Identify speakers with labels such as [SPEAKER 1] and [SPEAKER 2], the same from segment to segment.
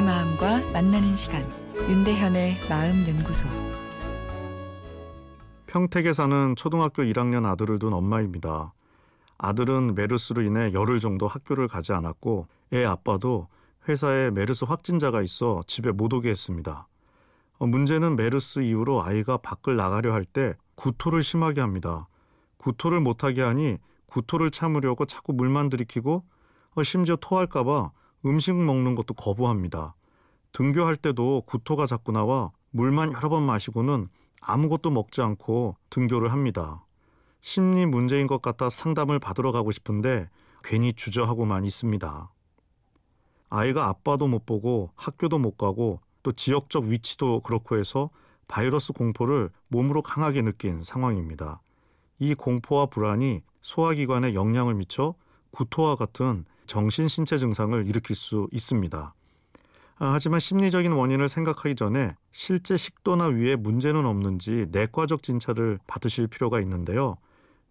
[SPEAKER 1] 만나는 시간 윤대현의 마음 연구소
[SPEAKER 2] 평택에 사는 초등학교 1학년 아들을 둔 엄마입니다. 아들은 메르스로 인해 열흘 정도 학교를 가지 않았고 애 아빠도 회사에 메르스 확진자가 있어 집에 못 오게 했습니다. 어, 문제는 메르스 이후로 아이가 밖을 나가려 할 때 구토를 심하게 합니다. 구토를 못하게 하니 구토를 참으려고 자꾸 물만 들이키고 어, 심지어 토할까봐 음식 먹는 것도 거부합니다. 등교할 때도 구토가 자꾸 나와 물만 여러 번 마시고는 아무것도 먹지 않고 등교를 합니다. 심리 문제인 것 같아 상담을 받으러 가고 싶은데 괜히 주저하고만 있습니다. 아이가 아빠도 못 보고 학교도 못 가고 또 지역적 위치도 그렇고 해서 바이러스 공포를 몸으로 강하게 느낀 상황입니다. 이 공포와 불안이 소화기관에 영향을 미쳐 구토와 같은 정신 신체 증상을 일으킬 수 있습니다. 아, 하지만 심리적인 원인을 생각하기 전에 실제 식도나 위에 문제는 없는지 내과적 진찰을 받으실 필요가 있는데요.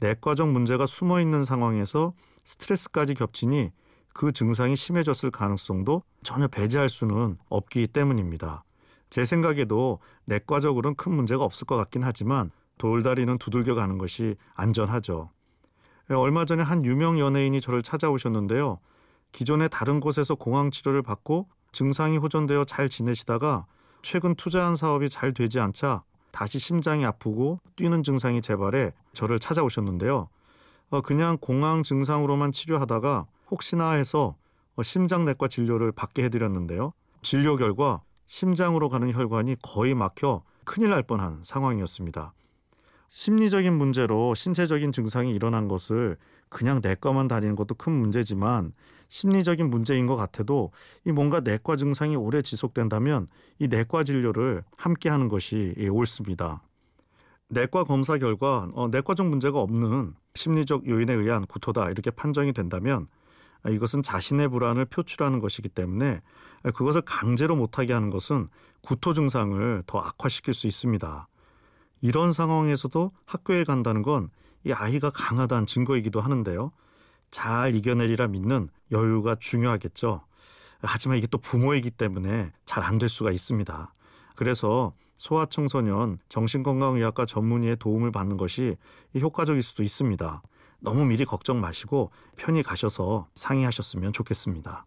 [SPEAKER 2] 내과적 문제가 숨어 있는 상황에서 스트레스까지 겹치니 그 증상이 심해졌을 가능성도 전혀 배제할 수는 없기 때문입니다. 제 생각에도 내과적으로는 큰 문제가 없을 것 같긴 하지만 돌다리는 두들겨 가는 것이 안전하죠. 얼마 전에 한 유명 연예인이 저를 찾아오셨는데요. 기존에 다른 곳에서 공황 치료를 받고 증상이 호전되어 잘 지내시다가 최근 투자한 사업이 잘 되지 않자 다시 심장이 아프고 뛰는 증상이 재발해 저를 찾아오셨는데요. 어, 그냥 공황 증상으로만 치료하다가 혹시나 해서 어, 심장내과 진료를 받게 해드렸는데요. 진료 결과 심장으로 가는 혈관이 거의 막혀 큰일 날 뻔한 상황이었습니다. 심리적인 문제로 신체적인 증상이 일어난 것을 그냥 내과만 다니는 것도 큰 문제지만 심리적인 문제인 것 같아도 이 뭔가 내과 증상이 오래 지속된다면 이 내과 진료를 함께 하는 것이 옳습니다. 내과 검사 결과 어, 내과적 문제가 없는 심리적 요인에 의한 구토다 이렇게 판정이 된다면 이것은 자신의 불안을 표출하는 것이기 때문에 그것을 강제로 못하게 하는 것은 구토 증상을 더 악화시킬 수 있습니다. 이런 상황에서도 학교에 간다는 건 이 아이가 강하다는 증거이기도 하는데요. 잘 이겨내리라 믿는 여유가 중요하겠죠. 하지만 이게 또 부모이기 때문에 잘 안 될 수가 있습니다. 그래서 소아청소년 정신건강의학과 전문의의 도움을 받는 것이 효과적일 수도 있습니다. 너무 미리 걱정 마시고 편히 가셔서 상의하셨으면 좋겠습니다.